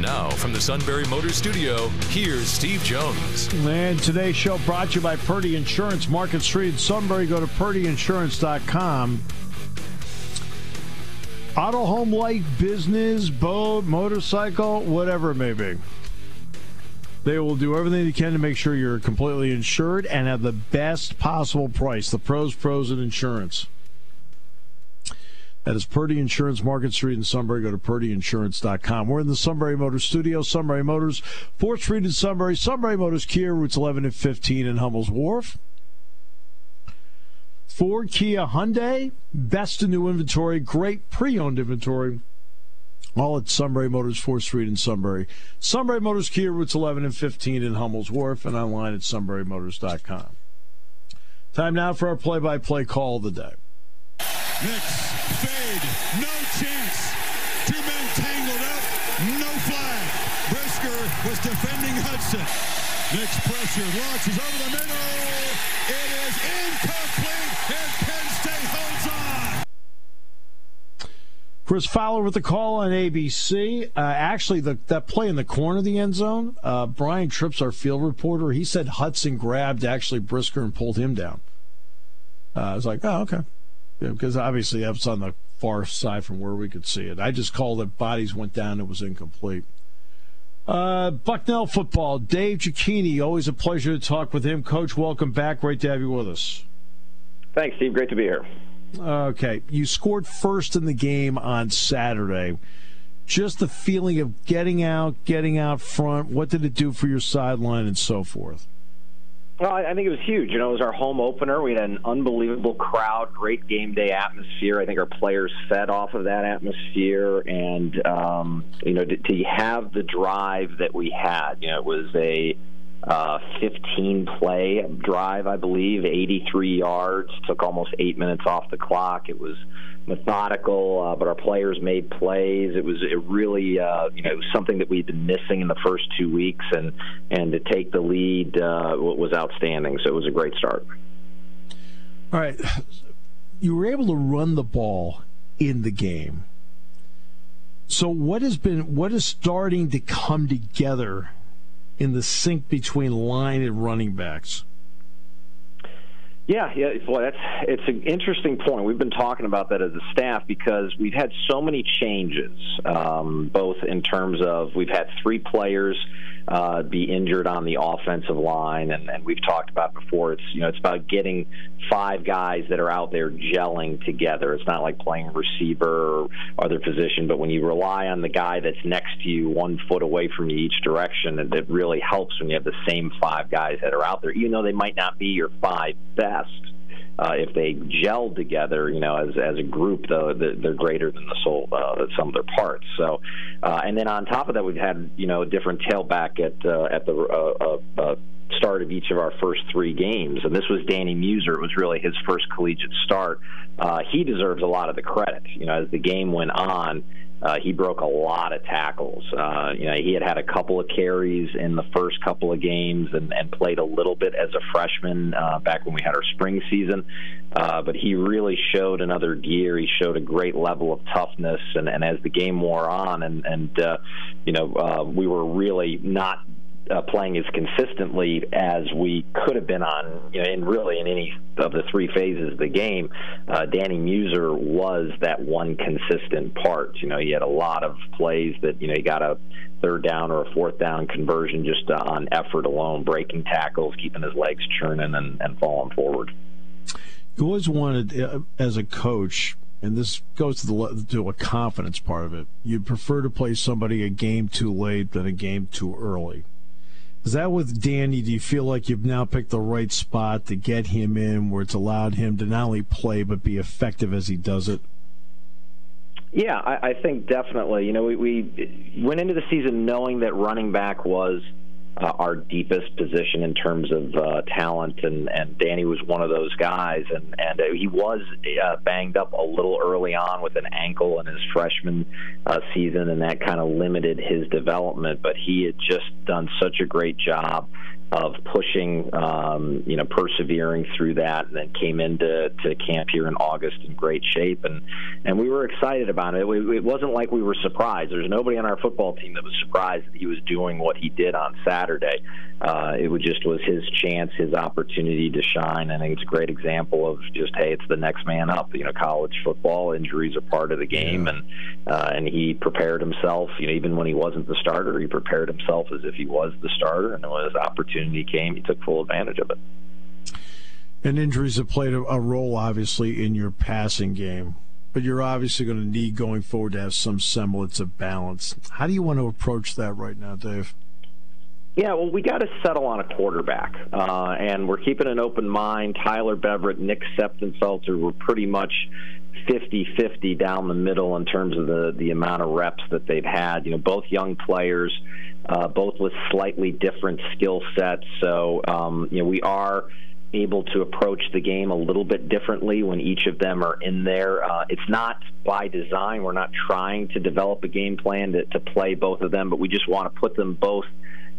Now, from the Sunbury Motor Studio, here's Steve Jones. And today's show brought to you by Purdy Insurance, Market Street Sunbury. Go to purdyinsurance.com. Auto, home, light, business, boat, motorcycle, whatever it may be. They will do everything they can to make sure you're completely insured and have the best possible price. The pros, pros, and insurance. That is Purdy Insurance, Market Street in Sunbury. Go to purdyinsurance.com. We're in the Sunbury Motors studio. Sunbury Motors, 4th Street in Sunbury. Sunbury Motors Kia, routes 11 and 15 in Hummel's Wharf. Ford, Kia, Hyundai, best in new inventory, great pre-owned inventory all at Sunbury Motors, 4th Street in Sunbury. Sunbury Motors Kia, routes 11 and 15 in Hummel's Wharf, and online at sunburymotors.com. Time now for our play by play call of the day. Nix, no chance. Two men tangled up, no flag. Brisker was defending Hudson. Nix pressure, launches over the middle. It is incomplete, and Penn State holds on. Chris Fowler with the call on ABC. Uh, actually, the, that play in the corner of the end zone, uh, Brian Trips, our field reporter, he said Hudson grabbed actually Brisker and pulled him down. Uh, I was like, oh, okay. Yeah, because obviously that was on the far side from where we could see it. I just called it bodies went down, it was incomplete. Uh, Bucknell football, Dave Cecchini, always a pleasure to talk with him. Coach, welcome back. Great to have you with us. Thanks, Steve. Great to be here. Okay, you scored first in the game on Saturday. Just the feeling of getting out, getting out front. What did it do for your sideline and so forth? Well, I think it was huge. You know, it was our home opener. We had an unbelievable crowd, great game day atmosphere. I think our players fed off of that atmosphere, and um, you know, to, to have the drive that we had, you know, it was a uh, 15 play drive, I believe, 83 yards, took almost eight minutes off the clock. It was methodical, uh, but our players made plays. It was it really, uh, you know, something that we'd been missing in the first two weeks, and and to take the lead uh, was outstanding. So it was a great start. All right, you were able to run the ball in the game. So what has been what is starting to come together in the sync between line and running backs? Yeah, yeah. Well, that's it's an interesting point. We've been talking about that as a staff because we've had so many changes, um, both in terms of we've had three players uh, be injured on the offensive line, and, and we've talked about before. It's you know it's about getting five guys that are out there gelling together. It's not like playing receiver or other position, but when you rely on the guy that's next to you, one foot away from you each direction, it, it really helps when you have the same five guys that are out there, even though they might not be your five best. Uh, if they gel together, you know, as as a group, though, they're greater than the soul, uh, some of their parts. So, uh, and then on top of that, we've had you know a different tailback at uh, at the uh, uh, uh, start of each of our first three games, and this was Danny Muser. It was really his first collegiate start. Uh, he deserves a lot of the credit. You know, as the game went on, uh, he broke a lot of tackles. Uh, you know, he had had a couple of carries in the first couple of games and, and played a little bit as a freshman uh, back when we had our spring season. Uh, but he really showed another gear. He showed a great level of toughness. And, and as the game wore on, and, and uh, you know, uh, we were really not uh, playing as consistently as we could have been on, you know, in really in any of the three phases of the game. Uh, Danny Muser was that one consistent part. You know, he had a lot of plays that you know he got a third down or a fourth down conversion just uh, on effort alone, breaking tackles, keeping his legs churning, and, and falling forward. You always wanted, uh, as a coach, and this goes to the to a confidence part of it. You'd prefer to play somebody a game too late than a game too early. Is that with Danny? Do you feel like you've now picked the right spot to get him in, where it's allowed him to not only play but be effective as he does it? Yeah, I, I think definitely. You know, we, we went into the season knowing that running back was uh, our deepest position in terms of uh, talent, and, and Danny was one of those guys, and and he was uh, banged up a little early on with an ankle in his freshman uh, season, and that kind of limited his development. But he had just done such a great job of pushing, um, you know, persevering through that, and then came into to camp here in August in great shape, and and we were excited about it. it. It wasn't like we were surprised. There's nobody on our football team that was surprised that he was doing what he did on Saturday. Uh, it was just was his chance, his opportunity to shine. I think it's a great example of just hey, it's the next man up. You know, college football injuries are part of the game, yeah. and uh, and he prepared himself. You know, even when he wasn't the starter, he prepared himself as if he was the starter, and when his opportunity came, he took full advantage of it. And injuries have played a, a role, obviously, in your passing game but you're obviously going to need going forward to have some semblance of balance. How do you want to approach that right now, Dave? Yeah, well, we got to settle on a quarterback, uh, and we're keeping an open mind. Tyler Beverett, Nick Septenfelter were pretty much 50-50 down the middle in terms of the the amount of reps that they've had. You know, both young players, uh, both with slightly different skill sets. So, um, you know, we are able to approach the game a little bit differently when each of them are in there. Uh, it's not by design. We're not trying to develop a game plan to, to play both of them, but we just want to put them both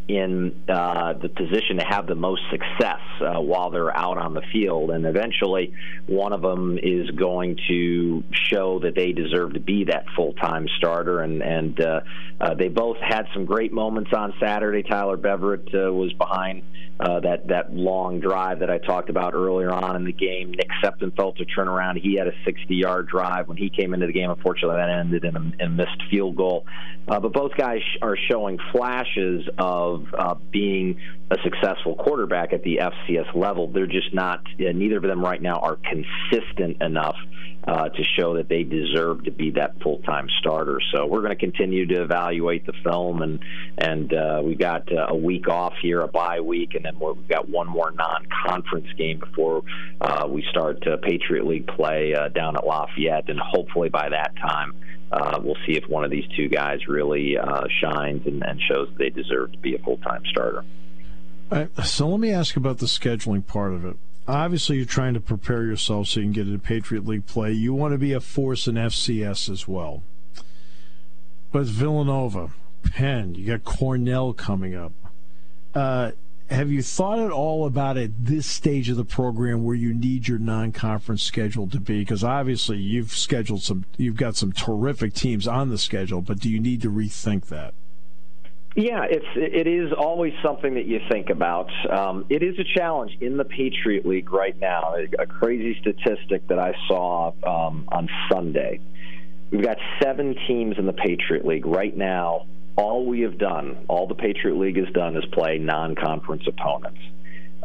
in uh, the position to have the most success uh, while they're out on the field. And eventually, one of them is going to show that they deserve to be that full time starter. And, and uh, uh, they both had some great moments on Saturday. Tyler Beverett uh, was behind uh, that that long drive that I talked about earlier on in the game. Nick Septenfelter turnaround. He had a 60-yard drive when he came into the game. Unfortunately, that ended in a, in a missed field goal. Uh, but both guys are showing flashes of uh, being a successful quarterback at the FCS level. They're just not. Uh, neither of them right now are consistent enough uh, to show that they deserve to be that full time starter. So we're going to continue to evaluate the film, and and uh, we got uh, a week off here, a bye week, and then we've got one more non conference game before uh, we start uh, Patriot League play uh, down at Lafayette, and hopefully by that time. Uh, we'll see if one of these two guys really uh, shines and, and shows they deserve to be a full time starter. Right, so let me ask about the scheduling part of it obviously you're trying to prepare yourself so you can get into Patriot League play. You want to be a force in FCS as well. But Villanova, Penn, you got Cornell coming up. Uh, have you thought at all about at this stage of the program where you need your non-conference schedule to be? Because obviously you've scheduled some, you've got some terrific teams on the schedule, but do you need to rethink that? Yeah, it's it is always something that you think about. Um, it is a challenge in the Patriot League right now. A, crazy statistic that I saw um, on Sunday. We've got seven teams in the Patriot League right now. All we have done, all the Patriot League has done, is play non-conference opponents.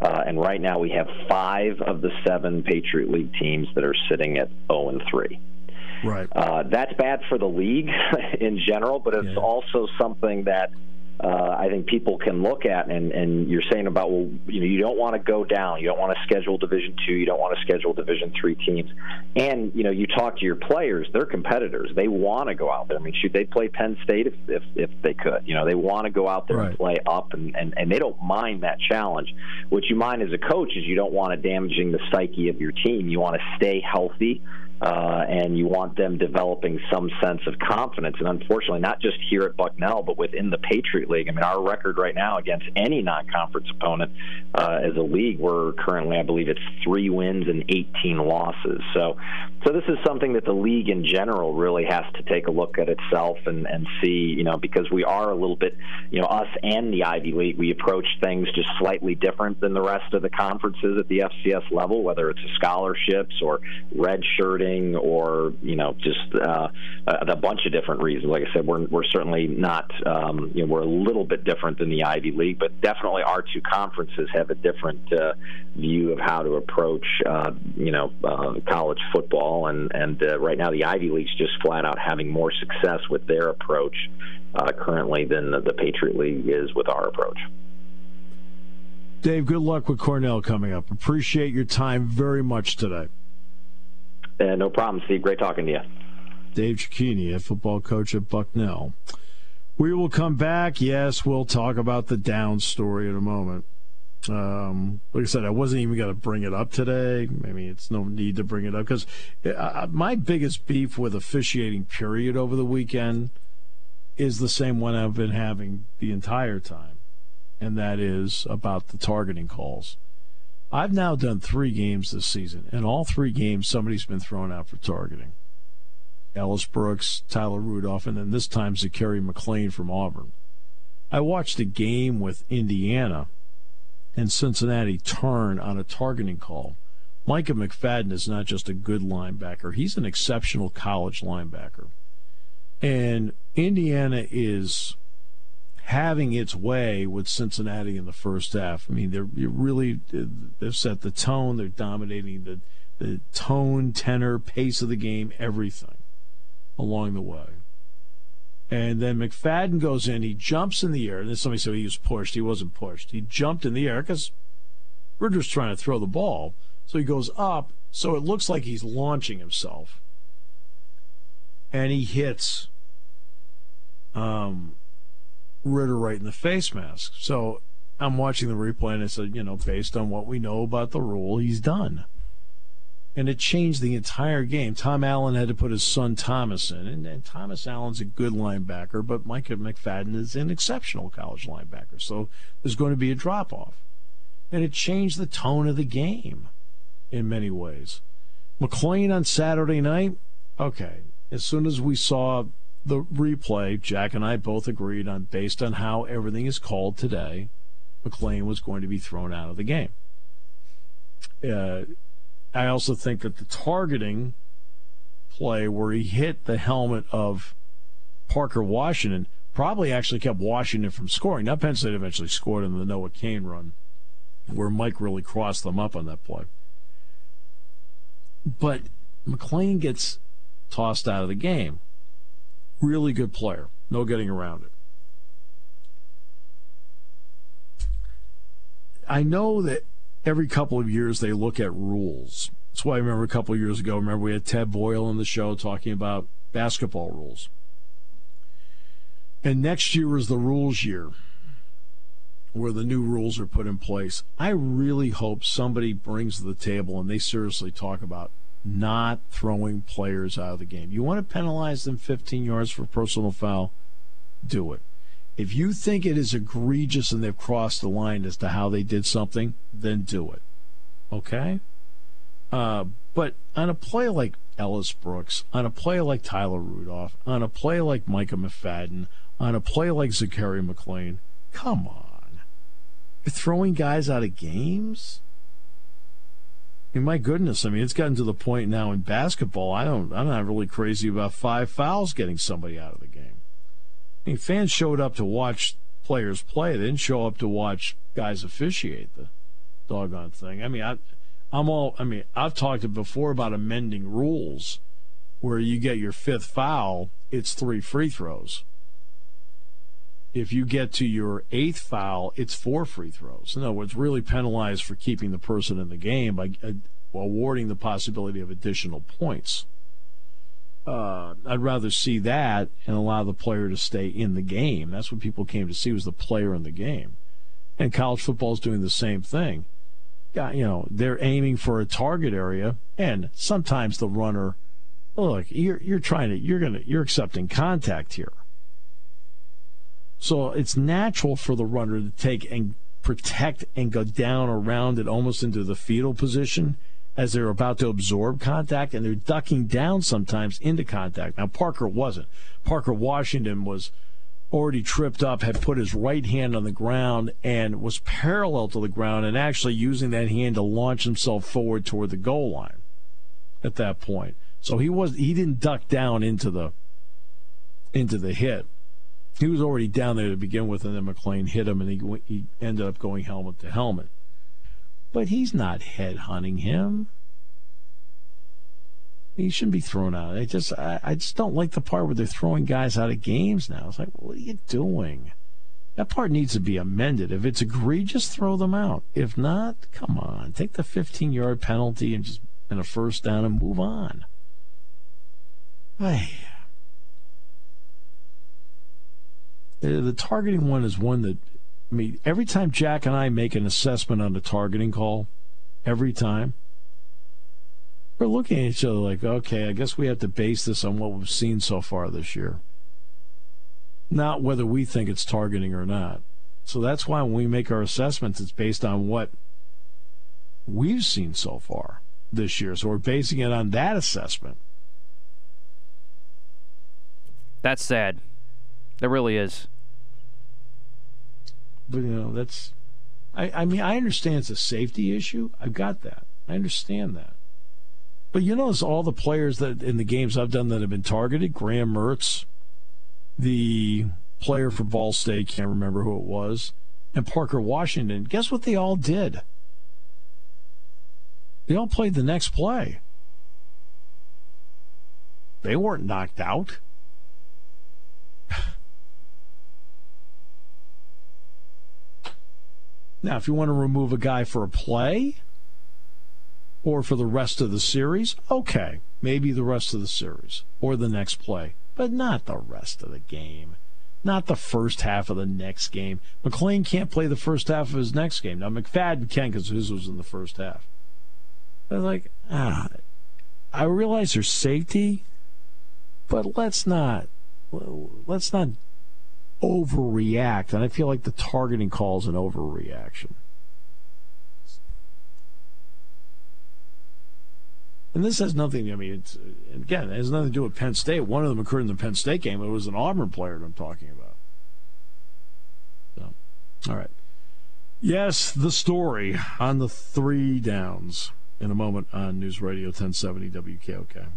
Uh, and right now we have five of the seven Patriot League teams that are sitting at 0 and 3. Right. Uh, that's bad for the league in general, but it's yeah. also something that uh, I think people can look at. And, and you're saying about well, you know, you don't want to go down. You don't want to schedule Division two. You don't want to schedule Division three teams. And you know, you talk to your players; they're competitors. They want to go out there. I mean, shoot, they'd play Penn State if if, if they could. You know, they want to go out there right. and play up, and, and and they don't mind that challenge. What you mind as a coach is you don't want it damaging the psyche of your team. You want to stay healthy uh, and you want them developing some sense of confidence. And unfortunately, not just here at Bucknell, but within the Patriot League. I mean, our record right now against any non-conference opponent uh, as a league, we're currently, I believe, it's three wins and 18 losses. So, so this is something that the league in general really has to take a look at itself and, and see, you know, because we are a little bit, you know, us and the Ivy League, we approach things just slightly different than the rest of the conferences at the FCS level, whether it's scholarships or red shirting or you know just uh, a, bunch of different reasons. Like I said, we're we're certainly not um, you know we're a little bit different than the Ivy League, but definitely our two conferences have a different uh, view of how to approach uh, you know uh, college football, and and uh, right now the Ivy League's just flat out having more success with their approach uh, currently than the, the Patriot League is with our approach. Dave, good luck with Cornell coming up. Appreciate your time very much today. Uh, no problem, Steve. Great talking to you. Dave Cecchini, a football coach at Bucknell. We will come back. Yes, we'll talk about the down story in a moment. Um, like I said, I wasn't even going to bring it up today. Maybe it's no need to bring it up because uh, my biggest beef with officiating, period, over the weekend is the same one I've been having the entire time, and that is about the targeting calls. I've now done three games this season, and all three games somebody's been thrown out for targeting. Ellis Brooks, Tyler Rudolph, and then this time Zakhari McClain from Auburn. I watched a game with Indiana and Cincinnati turn on a targeting call. Micah McFadden is not just a good linebacker, he's an exceptional college linebacker. And Indiana is having its way with Cincinnati in the first half. I mean, they're really they've set the tone. They're dominating the the tone, tenor, pace of the game, everything along the way. And then McFadden goes in. He jumps in the air. And then somebody said he was pushed. He wasn't pushed. He jumped in the air because Ridder's trying to throw the ball. So he goes up. So it looks like he's launching himself. And he hits um, Ridder right in the face mask. So I'm watching the replay and I said, uh, you know, based on what we know about the rule, he's done and it changed the entire game. Tom Allen had to put his son Thomas in, and, and, Thomas Allen's a good linebacker, but Micah McFadden is an exceptional college linebacker, so there's going to be a drop off. And it changed the tone of the game in many ways. McClain on Saturday night, okay, as soon as we saw the replay, Jack and I both agreed on based on how everything is called today, McClain was going to be thrown out of the game. Uh, I also think that the targeting play where he hit the helmet of Parker Washington probably actually kept Washington from scoring. Now Penn State eventually scored in the Noah Cain run, where Mike really crossed them up on that play. But McClain gets tossed out of the game. Really good player. No getting around it. I know that every couple of years they look at rules. That's why I remember a couple of years ago, remember we had Ted Boyle on the show talking about basketball rules. And next year is the rules year where the new rules are put in place. I really hope somebody brings to the table and they seriously talk about not throwing players out of the game. You want to penalize them 15 yards for personal foul? Do it. If you think it is egregious and they've crossed the line as to how they did something, then do it. Okay? Uh, but on a play like Ellis Brooks, on a play like Tyler Rudolph, on a play like Micah McFadden, on a play like Zachary McClain, come on. You're throwing guys out of games? Mean, my goodness, I mean, it's gotten to the point now in basketball. I don't, I'm not really crazy about five fouls getting somebody out of the game. I mean, fans showed up to watch players play. They didn't show up to watch guys officiate the doggone thing. I mean, I, I'm all. I mean, I've talked before about amending rules, where you get your fifth foul, it's three free throws. If you get to your eighth foul, it's four free throws. Other words, really penalized for keeping the person in the game by uh, awarding the possibility of additional points uh, I'd rather see that and allow the player to stay in the game. That's what people came to see was the player in the game. And college football is doing the same thing. You know, they're aiming for a target area, and sometimes the runner, look, you're you're trying to you're gonna you're accepting contact here. So it's natural for the runner to take and protect and go down around it almost into the fetal position as they're about to absorb contact and they're ducking down sometimes into contact. Now, Parker wasn't. Parker Washington was already tripped up, had put his right hand on the ground and was parallel to the ground and actually using that hand to launch himself forward toward the goal line at that point. So he was he didn't duck down into the into the hit. He was already down there to begin with, and then McClain hit him, and he he ended up going helmet to helmet. But he's not headhunting him. He shouldn't be thrown out. I just I, I just don't like the part where they're throwing guys out of games now. It's like, what are you doing? That part needs to be amended. If it's egregious, throw them out. If not, come on, take the 15 yard penalty and just and a first down and move on. Hey. Uh, Uh, the targeting one is one that, I mean, every time Jack and I make an assessment on the targeting call, every time, we're looking at each other like, okay, I guess we have to base this on what we've seen so far this year, not whether we think it's targeting or not. So that's why when we make our assessments, it's based on what we've seen so far this year. So we're basing it on that assessment. That's sad. It really is. But you know, that's I, I mean, I understand it's a safety issue. I've got that. I understand that. But you notice all the players that in the games I've done that have been targeted, Graham Mertz, the player for Ball State, can't remember who it was, and Parker Washington. Guess what they all did? They all played the next play. They weren't knocked out. Now, if you want to remove a guy for a play or for the rest of the series, okay, maybe the rest of the series or the next play, but not the rest of the game. Not the first half of the next game. McClain can't play the first half of his next game. Now, McFadden can because his was in the first half. But like, ah, I realize there's safety, but let's not let's not overreact. And I feel like the targeting call is an overreaction. And this has nothing. I mean, it's again, it has nothing to do with Penn State. One of them occurred in the Penn State game. It was an Auburn player that I'm talking about. So, all right. Yes, the story on the three downs in a moment on News Radio 1070 WKOK.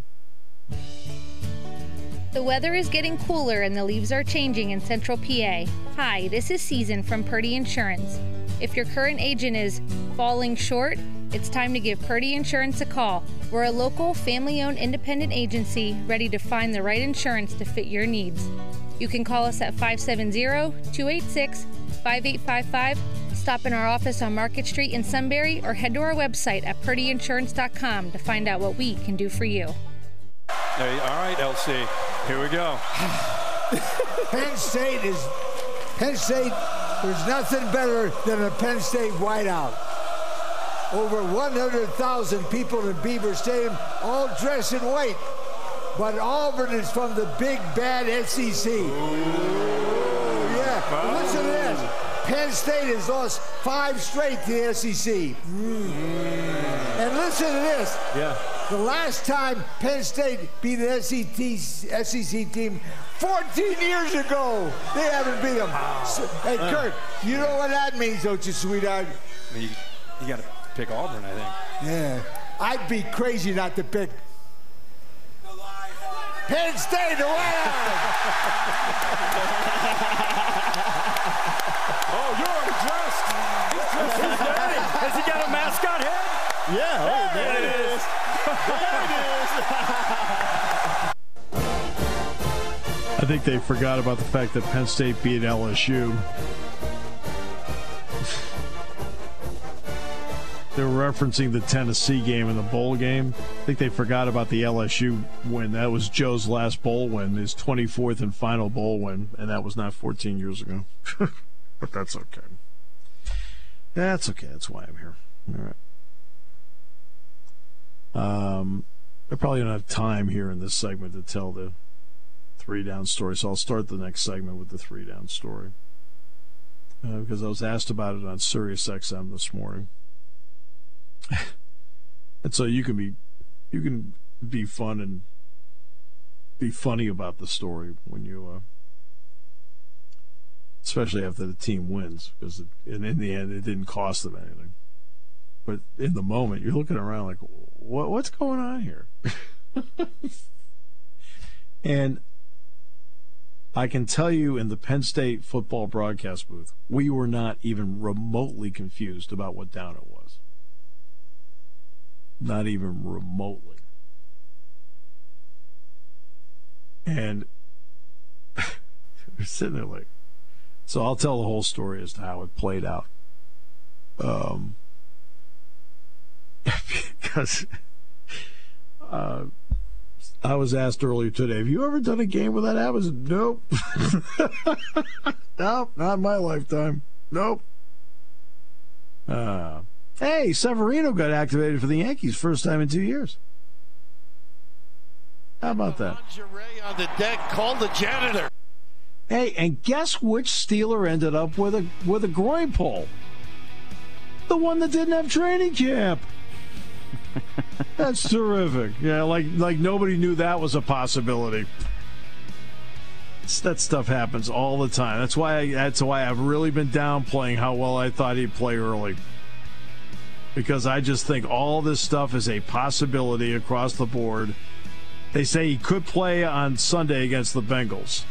The weather is getting cooler and the leaves are changing in central PA. Hi, this is Season from Purdy Insurance. If your current agent is falling short, it's time to give Purdy Insurance a call. We're a local, family owned independent agency ready to find the right insurance to fit your needs. You can call us at 570 286 5855 Stop in our office on Market Street in Sunbury or head to our website at purdyinsurance.com to find out what we can do for you. Hey, all right, LC. Here we go. Penn State is Penn State. There's nothing better than a Penn State whiteout. Over 100,000 people in Beaver Stadium, all dressed in white. But Auburn is from the big bad SEC. Ooh. Yeah. Listen to this. Penn State has lost five straight to the SEC. Mm. And listen to this. Yeah. The last time Penn State beat an SEC, SEC team 14 years ago. They haven't beat them. So, hey, Kurt, you know what that means, don't you, sweetheart? You, you got to pick Auburn, I think. Yeah. I'd be crazy not to pick Penn State, the Oh, you're dressed. He's dressed. He's ready. Has he got a mascot head? Yeah. There, oh, there, there it is. I think they forgot about the fact that Penn State beat LSU. they were referencing the Tennessee game and the bowl game. I think they forgot about the LSU win. That was Joe's last bowl win, his 24th and final bowl win, and that was not 14 years ago. but that's okay. That's okay. That's why I'm here. All right. Um, I probably don't have time here in this segment to tell the three down story, so I'll start the next segment with the three down story uh, because I was asked about it on Sirius XM this morning, and so you can be you can be fun and be funny about the story when you. Uh, especially after the team wins, because it, and in the end, it didn't cost them anything. But in the moment, you're looking around like, what, what's going on here? and I can tell you in the Penn State football broadcast booth, we were not even remotely confused about what down it was. Not even remotely. And we're sitting there like, so I'll tell the whole story as to how it played out. Um, because uh, I was asked earlier today, have you ever done a game with that happens? Nope. nope, not in my lifetime. Nope. Uh, hey, Severino got activated for the Yankees first time in two years. How about that? on the deck, call the janitor. Hey, and guess which Steeler ended up with a with a groin pull? The one that didn't have training camp. That's terrific. Yeah, like like nobody knew that was a possibility. That stuff happens all the time. That's why I, that's why I've really been downplaying how well I thought he'd play early. Because I just think all this stuff is a possibility across the board. They say he could play on Sunday against the Bengals.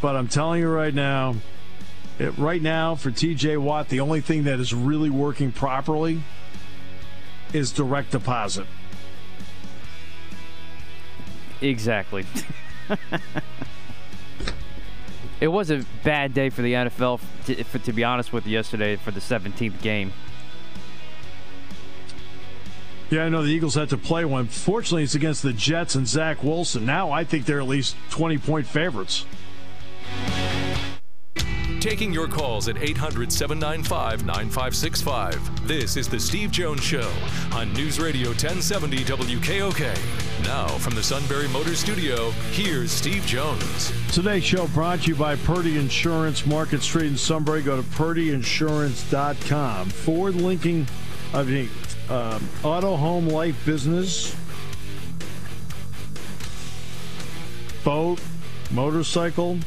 But I'm telling you right now, it, right now for TJ Watt, the only thing that is really working properly is direct deposit. Exactly. it was a bad day for the NFL, to, for, to be honest with you, yesterday for the 17th game. Yeah, I know the Eagles had to play one. Fortunately, it's against the Jets and Zach Wilson. Now I think they're at least 20 point favorites. Taking your calls at 800 795 9565. This is The Steve Jones Show on News Radio 1070 WKOK. Now, from the Sunbury Motor Studio, here's Steve Jones. Today's show brought to you by Purdy Insurance, Market Street in Sunbury. Go to purdyinsurance.com. Forward linking of the um, auto, home, life, business, boat, motorcycle.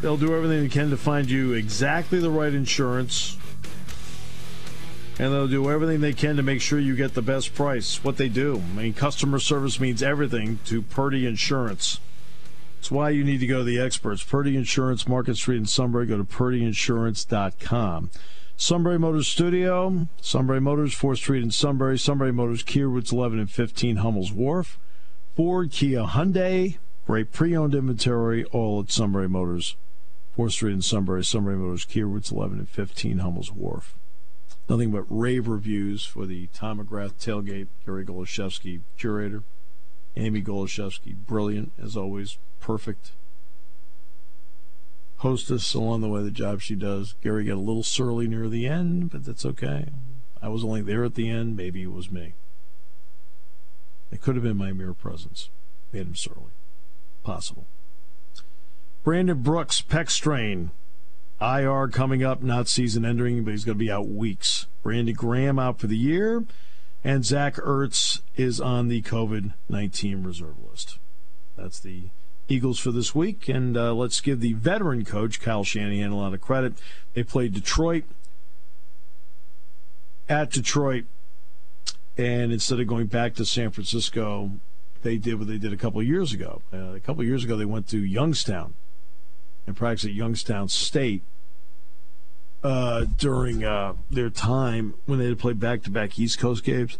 They'll do everything they can to find you exactly the right insurance. And they'll do everything they can to make sure you get the best price. What they do. I mean, customer service means everything to Purdy Insurance. That's why you need to go to the experts. Purdy Insurance, Market Street in Sunbury. Go to purdyinsurance.com. Sunbury Motors Studio, Sunbury Motors, 4th Street in Sunbury, Sunbury Motors, Kia Routes 11 and 15, Hummel's Wharf, Ford, Kia, Hyundai, great pre-owned inventory, all at Sunbury Motors, 4th Street in Sunbury, Sunbury Motors, Kia Routes 11 and 15, Hummel's Wharf. Nothing but rave reviews for the Tom McGrath tailgate, Gary Goloszewski, curator, Amy Goloszewski, brilliant as always, perfect hostess along the way, the job she does. Gary got a little surly near the end, but that's okay. I was only there at the end. Maybe it was me. It could have been my mere presence. Made him surly. Possible. Brandon Brooks, pec strain. IR coming up, not season ending, but he's going to be out weeks. Brandon Graham out for the year. And Zach Ertz is on the COVID 19 reserve list. That's the Eagles for this week. And uh, let's give the veteran coach, Kyle Shanahan, a lot of credit. They played Detroit at Detroit. And instead of going back to San Francisco, they did what they did a couple years ago. Uh, a couple years ago, they went to Youngstown and practiced at Youngstown State uh, during uh, their time when they had played back to back East Coast games.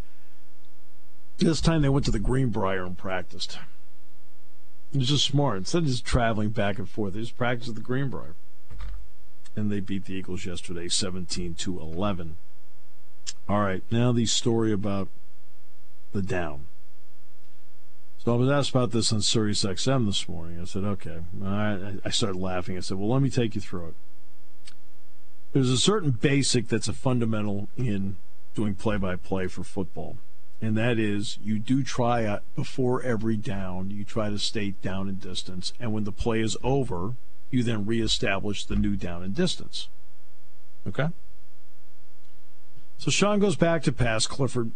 This time they went to the Greenbrier and practiced. It was just smart. Instead of just traveling back and forth, they just practiced at the Greenbrier. And they beat the Eagles yesterday 17 to 11. All right, now the story about the down. So I was asked about this on Sirius XM this morning. I said, okay. I, I started laughing. I said, well, let me take you through it. There's a certain basic that's a fundamental in doing play by play for football and that is you do try before every down, you try to stay down in distance, and when the play is over, you then reestablish the new down in distance. Okay? So Sean goes back to pass Clifford,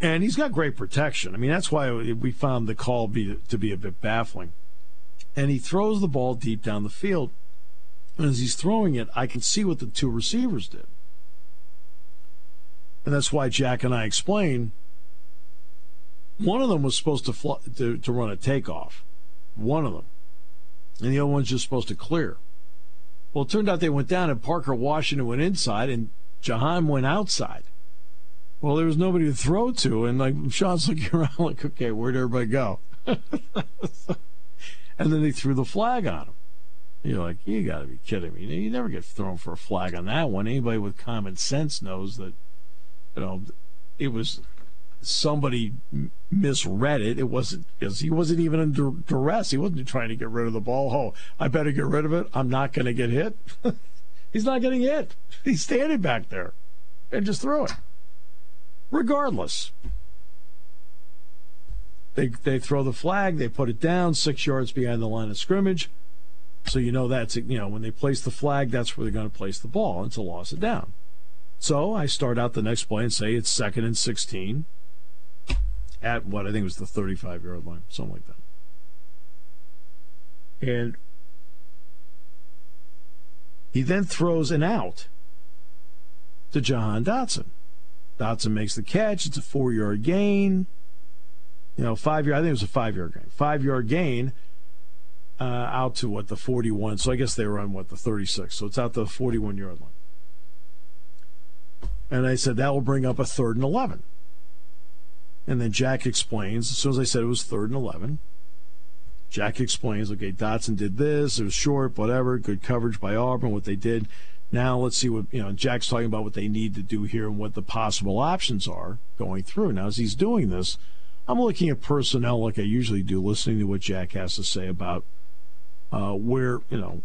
and he's got great protection. I mean, that's why we found the call be, to be a bit baffling. And he throws the ball deep down the field. And as he's throwing it, I can see what the two receivers did. And that's why Jack and I explain one of them was supposed to, to, to run a takeoff. One of them. And the other one's just supposed to clear. Well, it turned out they went down and Parker Washington went inside and Jahan went outside. Well, there was nobody to throw to. And like Sean's looking around like, okay, where'd everybody go? and then they threw the flag on him. You're like, you got to be kidding me. You never get thrown for a flag on that one. Anybody with common sense knows that, you know, it was somebody misread it. It wasn't because he wasn't even under duress. He wasn't trying to get rid of the ball. Oh, I better get rid of it. I'm not going to get hit. He's not getting hit. He's standing back there and just throw it. Regardless, they they throw the flag. They put it down six yards behind the line of scrimmage. So you know that's you know when they place the flag, that's where they're going to place the ball. It's a loss it down. So I start out the next play and say it's second and 16 at what I think was the 35 yard line, something like that. And he then throws an out to Jahan Dotson. Dotson makes the catch. It's a four yard gain. You know, five yard, I think it was a five yard gain. Five yard gain uh, out to what, the 41. So I guess they were on what, the 36. So it's out the 41 yard line. And I said, that will bring up a third and 11. And then Jack explains, as soon as I said it was third and 11, Jack explains, okay, Dotson did this, it was short, whatever, good coverage by Auburn, what they did. Now let's see what, you know, Jack's talking about what they need to do here and what the possible options are going through. Now, as he's doing this, I'm looking at personnel like I usually do, listening to what Jack has to say about uh, where, you know,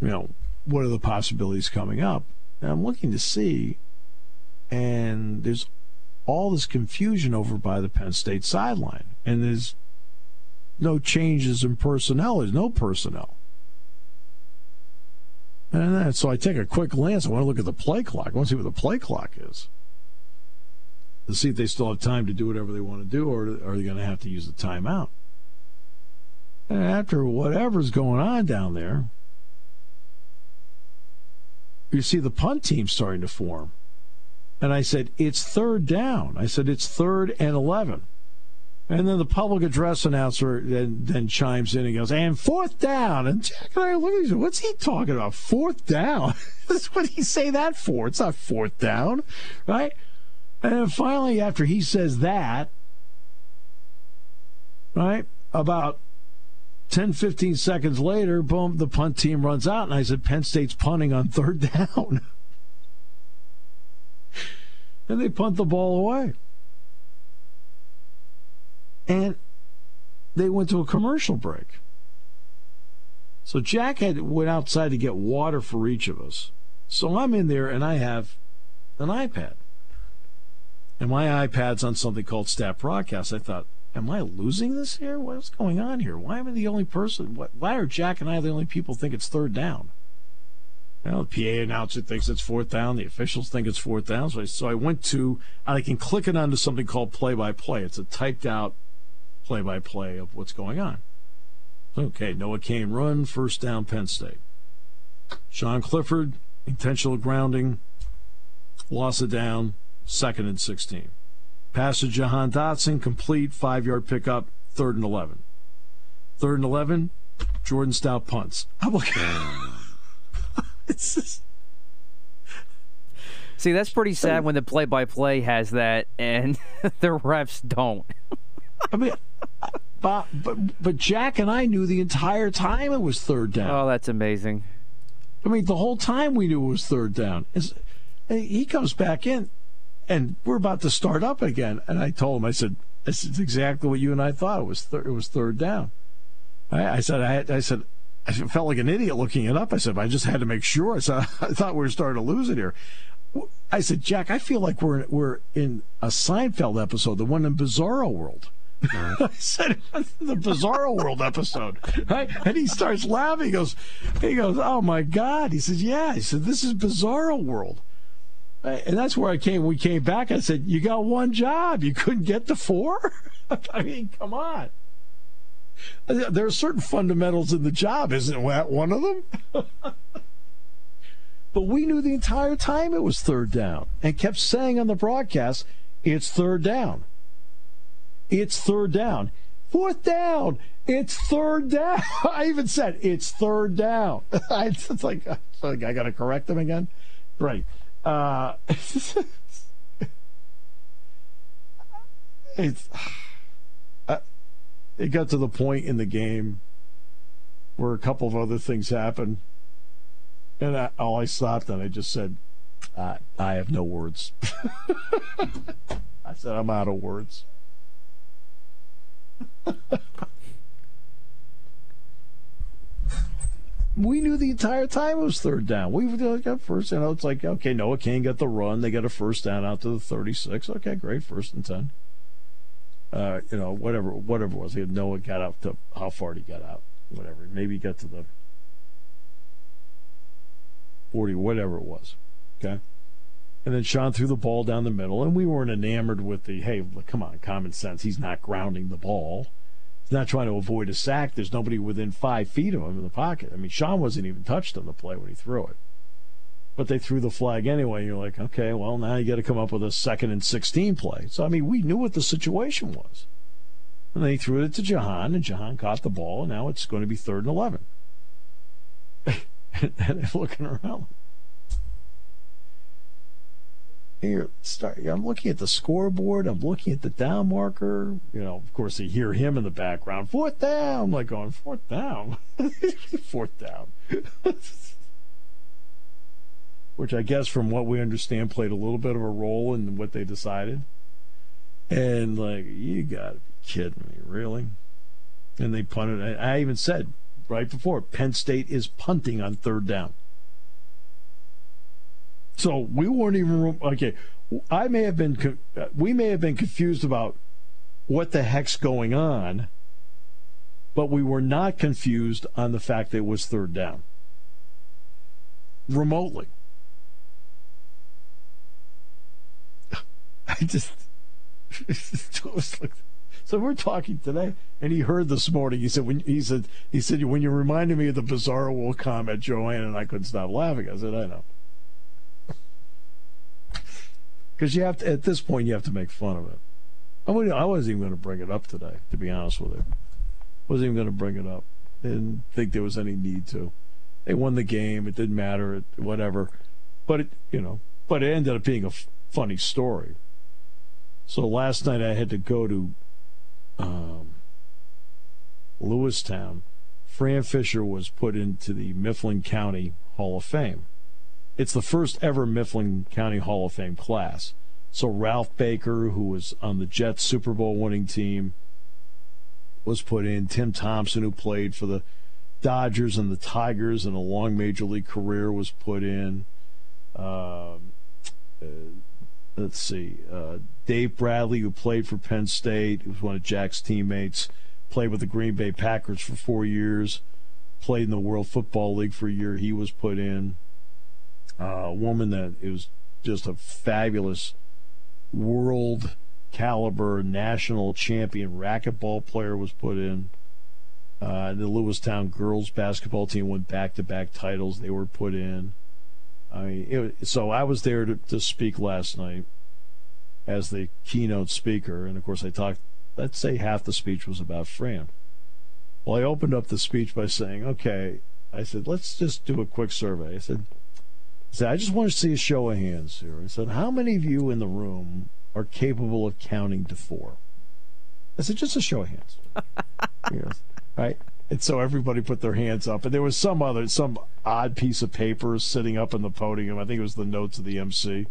you know, what are the possibilities coming up. And I'm looking to see and there's all this confusion over by the Penn State sideline, and there's no changes in personnel. There's no personnel. And so I take a quick glance. I want to look at the play clock. I want to see what the play clock is to see if they still have time to do whatever they want to do, or are they going to have to use the timeout? And after whatever's going on down there, you see the punt team starting to form. And I said, it's third down. I said, it's third and 11. And then the public address announcer then, then chimes in and goes, and fourth down. And Jack and I look at him, what's he talking about? Fourth down? what did he say that for? It's not fourth down, right? And then finally, after he says that, right, about 10, 15 seconds later, boom, the punt team runs out. And I said, Penn State's punting on third down and they punt the ball away. And they went to a commercial break. So Jack had went outside to get water for each of us. So I'm in there and I have an iPad. And my iPad's on something called Stat Broadcast. I thought, am I losing this here? What's going on here? Why am I the only person? Why are Jack and I the only people think it's third down? Well, the PA announcer thinks it's fourth down. The officials think it's fourth down. So I, so I went to, and I can click it onto something called play by play. It's a typed out play by play of what's going on. Okay, Noah Cain run, first down, Penn State. Sean Clifford, intentional grounding, loss of down, second and 16. Pass to Jahan Dotson, complete, five yard pickup, third and 11. Third and 11, Jordan Stout punts. I'm like, just... See, that's pretty sad when the play-by-play has that and the refs don't. I mean, but, but but Jack and I knew the entire time it was third down. Oh, that's amazing. I mean, the whole time we knew it was third down. It's, he comes back in, and we're about to start up again. And I told him, I said, "This is exactly what you and I thought. It was thir- it was third down." I, I said, I, I said, I felt like an idiot looking it up. I said, I just had to make sure. I said, I thought we were starting to lose it here. I said, Jack, I feel like we're we're in a Seinfeld episode, the one in Bizarro World. I said the Bizarro World episode, right? And he starts laughing. He goes, he goes, oh my god! He says, yeah. He said, this is Bizarro World, and that's where I came. We came back. I said, you got one job. You couldn't get the four. I mean, come on. There are certain fundamentals in the job, isn't that one of them? but we knew the entire time it was third down and kept saying on the broadcast, it's third down. It's third down. Fourth down. It's third down. I even said it's third down. it's like, like I got to correct them again. Right. Uh, it's it got to the point in the game where a couple of other things happened, and I, all I stopped and I just said, I, I have no words. I said, I'm out of words. We knew the entire time it was third down. We got first, you know, it's like, okay, Noah Cain got the run. They got a first down out to the 36. Okay, great, first and 10. Uh, you know, whatever, whatever it was. Noah got out to how far he get out? Whatever. Maybe got to the 40, whatever it was. Okay. And then Sean threw the ball down the middle, and we weren't enamored with the, hey, come on, common sense. He's not grounding the ball. He's not trying to avoid a sack. There's nobody within five feet of him in the pocket. I mean, Sean wasn't even touched on the play when he threw it. But they threw the flag anyway. You're like, okay, well, now you got to come up with a second and 16 play. So, I mean, we knew what the situation was. And they threw it to Jahan, and Jahan caught the ball, and now it's going to be third and 11. and looking around, here start I'm looking at the scoreboard, I'm looking at the down marker. You know, of course they hear him in the background. Fourth down. I'm like going, fourth down. fourth down. Which I guess from what we understand played a little bit of a role in what they decided. And like, you gotta be kidding me, really? And they punted I even said right before Penn State is punting on third down. So we weren't even okay. I may have been we may have been confused about what the heck's going on, but we were not confused on the fact that it was third down remotely. I just so we're talking today, and he heard this morning. He said when he said he said when you reminded me of the bizarre will comment, Joanne, and I couldn't stop laughing. I said I know because you have to at this point you have to make fun of it. I mean, I wasn't even going to bring it up today, to be honest with you. Wasn't even going to bring it up. Didn't think there was any need to. They won the game. It didn't matter. It, whatever. But it, you know, but it ended up being a f- funny story. So last night I had to go to um, Lewistown. Fran Fisher was put into the Mifflin County Hall of Fame. It's the first ever Mifflin County Hall of Fame class. So Ralph Baker, who was on the Jets Super Bowl winning team, was put in. Tim Thompson, who played for the Dodgers and the Tigers in a long major league career, was put in. Um, uh, let's see. Uh, Dave Bradley, who played for Penn State, who was one of Jack's teammates, played with the Green Bay Packers for four years, played in the World Football League for a year. He was put in a woman that is just a fabulous world caliber national champion racquetball player was put in. Uh, the Lewistown girls basketball team went back to back titles. They were put in. I mean, so I was there to, to speak last night as the keynote speaker, and of course I talked. Let's say half the speech was about Fran. Well, I opened up the speech by saying, "Okay," I said, "Let's just do a quick survey." I said, said, I just want to see a show of hands here. I said, how many of you in the room are capable of counting to four? I said, just a show of hands. yes. Right? And so everybody put their hands up. And there was some other, some odd piece of paper sitting up in the podium. I think it was the notes of the MC.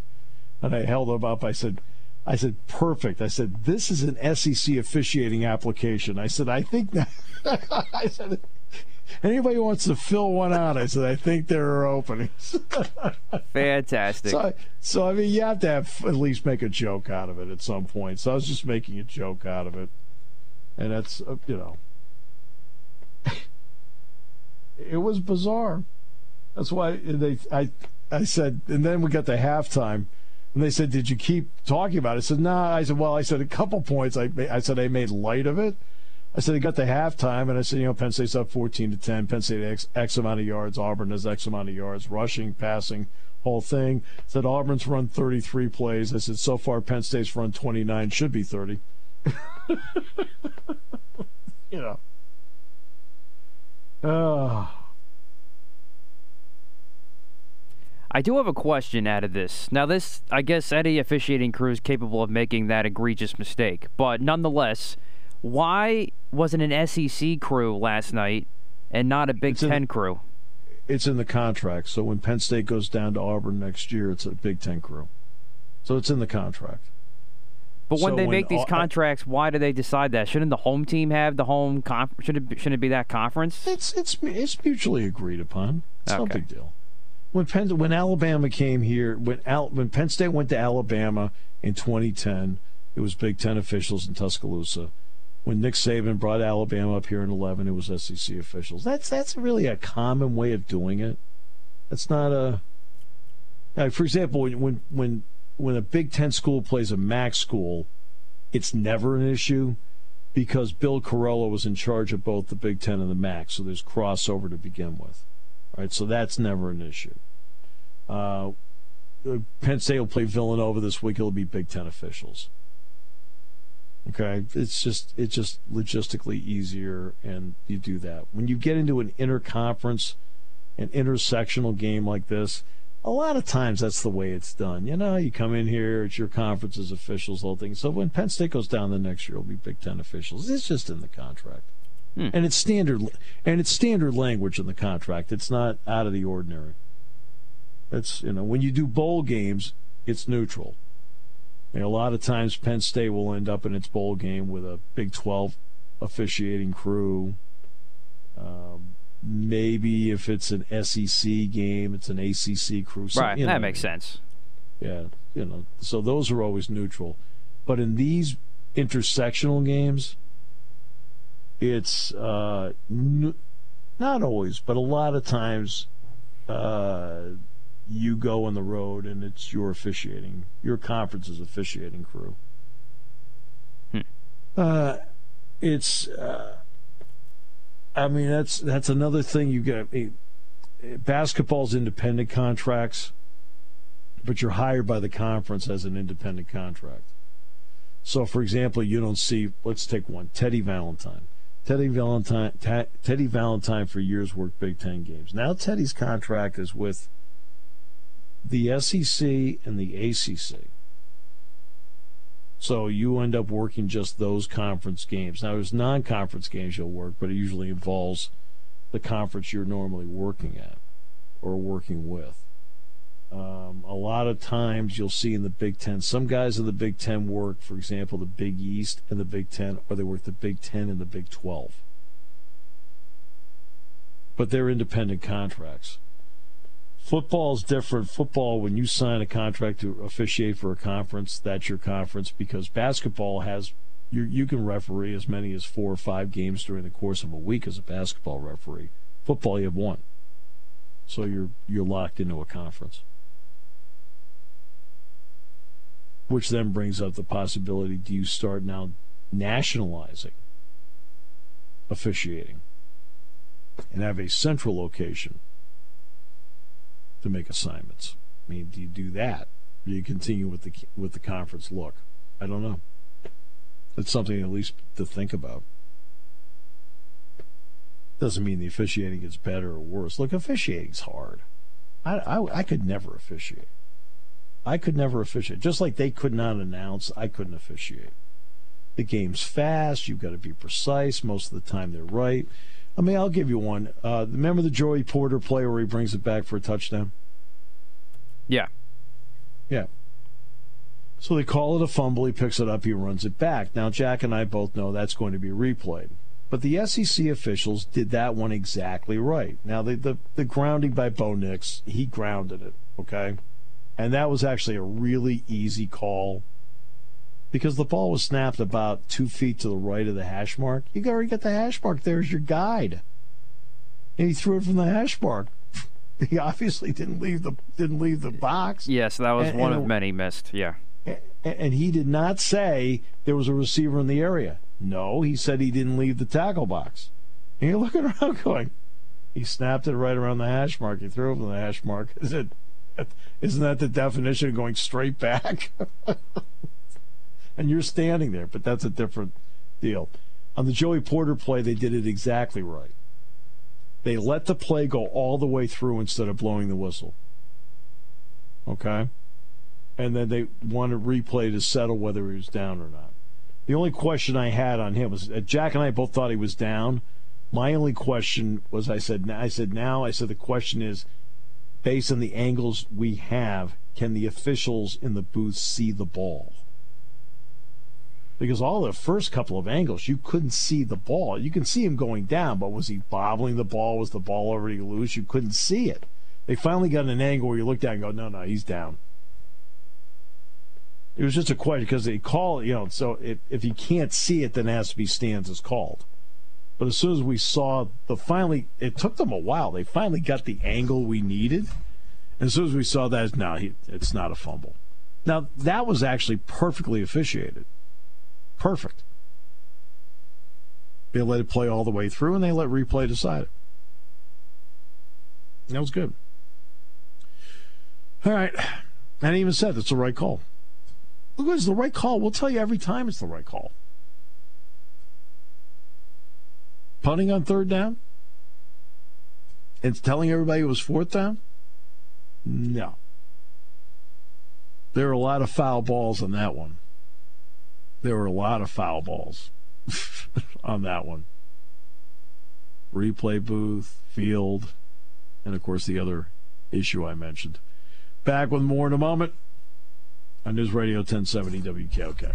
And I held them up. I said, I said, perfect. I said, this is an SEC officiating application. I said, I think that, I said, anybody wants to fill one out, I said, I think there are openings. Fantastic. So, so, I mean, you have to have, at least make a joke out of it at some point. So I was just making a joke out of it. And that's, uh, you know, it was bizarre. That's why they, I, I said, and then we got to halftime. And they said, "Did you keep talking about it?" I said, "No." Nah. I said, "Well, I said a couple points. I, I said I made light of it." I said, they got to halftime, and I said, you know, Penn State's up 14 to 10. Penn State X, X amount of yards. Auburn has X amount of yards, rushing, passing, whole thing. I said, Auburn's run 33 plays. I said, so far, Penn State's run 29, should be 30. you know. Uh. I do have a question out of this. Now, this, I guess, any officiating crew is capable of making that egregious mistake, but nonetheless why wasn't an SEC crew last night and not a Big it's Ten in, crew? It's in the contract. So when Penn State goes down to Auburn next year, it's a Big Ten crew. So it's in the contract. But when So they when make these contracts, why do they decide that? Shouldn't the home team have the home conf- Should it, shouldn't it be that conference? It's it's it's mutually agreed upon. It's no big deal. When Penn, when Alabama came here, when Al, when Penn State went to Alabama in 2010, it was Big Ten officials in Tuscaloosa. When Nick Saban brought Alabama up here in 11, it was SEC officials. That's that's really a common way of doing it. That's not a. Like for example, when when when a Big Ten school plays a MAC school, it's never an issue because Bill Carollo was in charge of both the Big Ten and the MAC, so there's crossover to begin with. Right, so that's never an issue. Uh, Penn State will play Villanova this week. It'll be Big Ten officials. Okay, it's just it's just logistically easier, and you do that when you get into an interconference, an intersectional game like this. A lot of times that's the way it's done. You know, you come in here, it's your conference's officials, the whole thing. So when Penn State goes down the next year, it'll be Big Ten officials. It's just in the contract, hmm. and it's standard, and it's standard language in the contract. It's not out of the ordinary. It's you know when you do bowl games, it's neutral. And a lot of times Penn State will end up in its bowl game with a Big 12 officiating crew. Um, maybe if it's an SEC game, it's an ACC crew. Right, you that makes sense. Yeah, you know, so those are always neutral. But in these intersectional games, it's uh, n- not always, but a lot of times uh, you go on the road and it's your officiating, your conference's officiating crew. Uh, it's, uh, I mean, that's that's another thing you. I mean, basketball's independent contracts, but you're hired by the conference as an independent contract. So, for example, you don't see. Let's take one. Teddy Valentine. Teddy Valentine. Ta- Teddy Valentine for years worked Big Ten games. Now Teddy's contract is with the SEC and the ACC. So you end up working just those conference games. Now there's non-conference games you'll work, but it usually involves the conference you're normally working at or working with. Um, a lot of times you'll see in the Big Ten, some guys in the Big Ten work, for example, the Big East and the Big Ten, or they work the Big Ten and the Big Twelve. But they're independent contracts. Football is different. Football, when you sign a contract to officiate for a conference, that's your conference because basketball has you you can referee as many as four or five games during the course of a week as a basketball referee. Football, you have one, so you're you're locked into a conference, which then brings up the possibility: do you start now nationalizing officiating and have a central location? To make assignments. I mean, do you do that? Do you continue with the with the conference look? I don't know. It's something at least to think about. Doesn't mean the officiating gets better or worse. Look, officiating's hard. I, I, I could never officiate. I could never officiate. Just like they could not announce, I couldn't officiate. The game's fast. You've got to be precise. Most of the time, they're right. I mean, I'll give you one. Uh, remember the Joey Porter play where he brings it back for a touchdown? Yeah. Yeah. So they call it a fumble. He picks it up. He runs it back. Now, Jack and I both know that's going to be replayed. But the SEC officials did that one exactly right. Now, the, the, the grounding by Bo Nix, he grounded it, okay? And that was actually a really easy call because the ball was snapped about two feet to the right of the hash mark. You already got the hash mark. There's your guide. And he threw it from the hash mark. He obviously didn't leave the didn't leave the box. Yes, that was And- one and- of many missed. Yeah. And he did not say there was a receiver in the area. No, he said he didn't leave the tackle box. And you're looking around going, he snapped it right around the hash mark. He threw it from the hash mark. Is it, isn't that the definition of going straight back? And you're standing there, but that's a different deal. On the Joey Porter play, they did it exactly right. They let the play go all the way through instead of blowing the whistle. Okay? And then they wanted replay to settle whether he was down or not. The only question I had on him was uh, Jack and I both thought he was down. My only question was I said I said now I said the question is based on the angles we have, can the officials in the booth see the ball? Because all the first couple of angles you couldn't see the ball. You can see him going down, but was he bobbling the ball? Was the ball already loose? You couldn't see it. They finally got an angle where you look down and go, no, no, he's down. It was just a question because they call, you know, so if, if you can't see it, then it has to be stands as called. But as soon as we saw the finally, it took them a while. They finally got the angle we needed. And as soon as we saw that, no, he, it's not a fumble. Now, that was actually perfectly officiated. Perfect. They let it play all the way through and they let replay decide it. That was good. All right. And even said it's the right call. Look, it's the right call. We'll tell you every time it's the right call. punting on third down? And telling everybody it was fourth down? No. There are a lot of foul balls on that one. There were a lot of foul balls on that one. Replay booth, field, and of course the other issue I mentioned. Back with more in a moment on News Radio 1070 WKOK.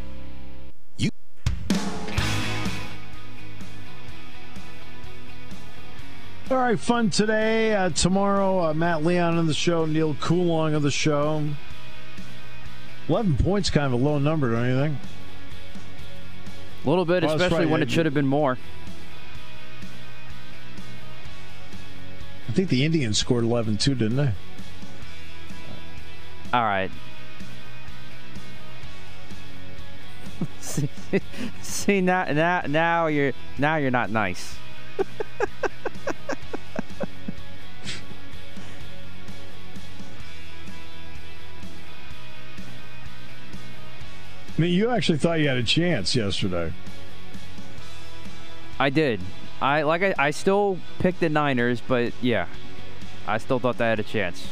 All right, fun today. Uh, tomorrow, uh, Matt Leon on the show, Neil Coolong on the show. 11 points, kind of a low number, don't you think? A little bit, especially when it should have been more. I think the Indians scored 11 too, didn't they? All right. see, see now, now, now you're now you're not nice. I mean, you actually thought you had a chance yesterday. I did. I like. I, I still picked the Niners, but yeah, I still thought they had a chance.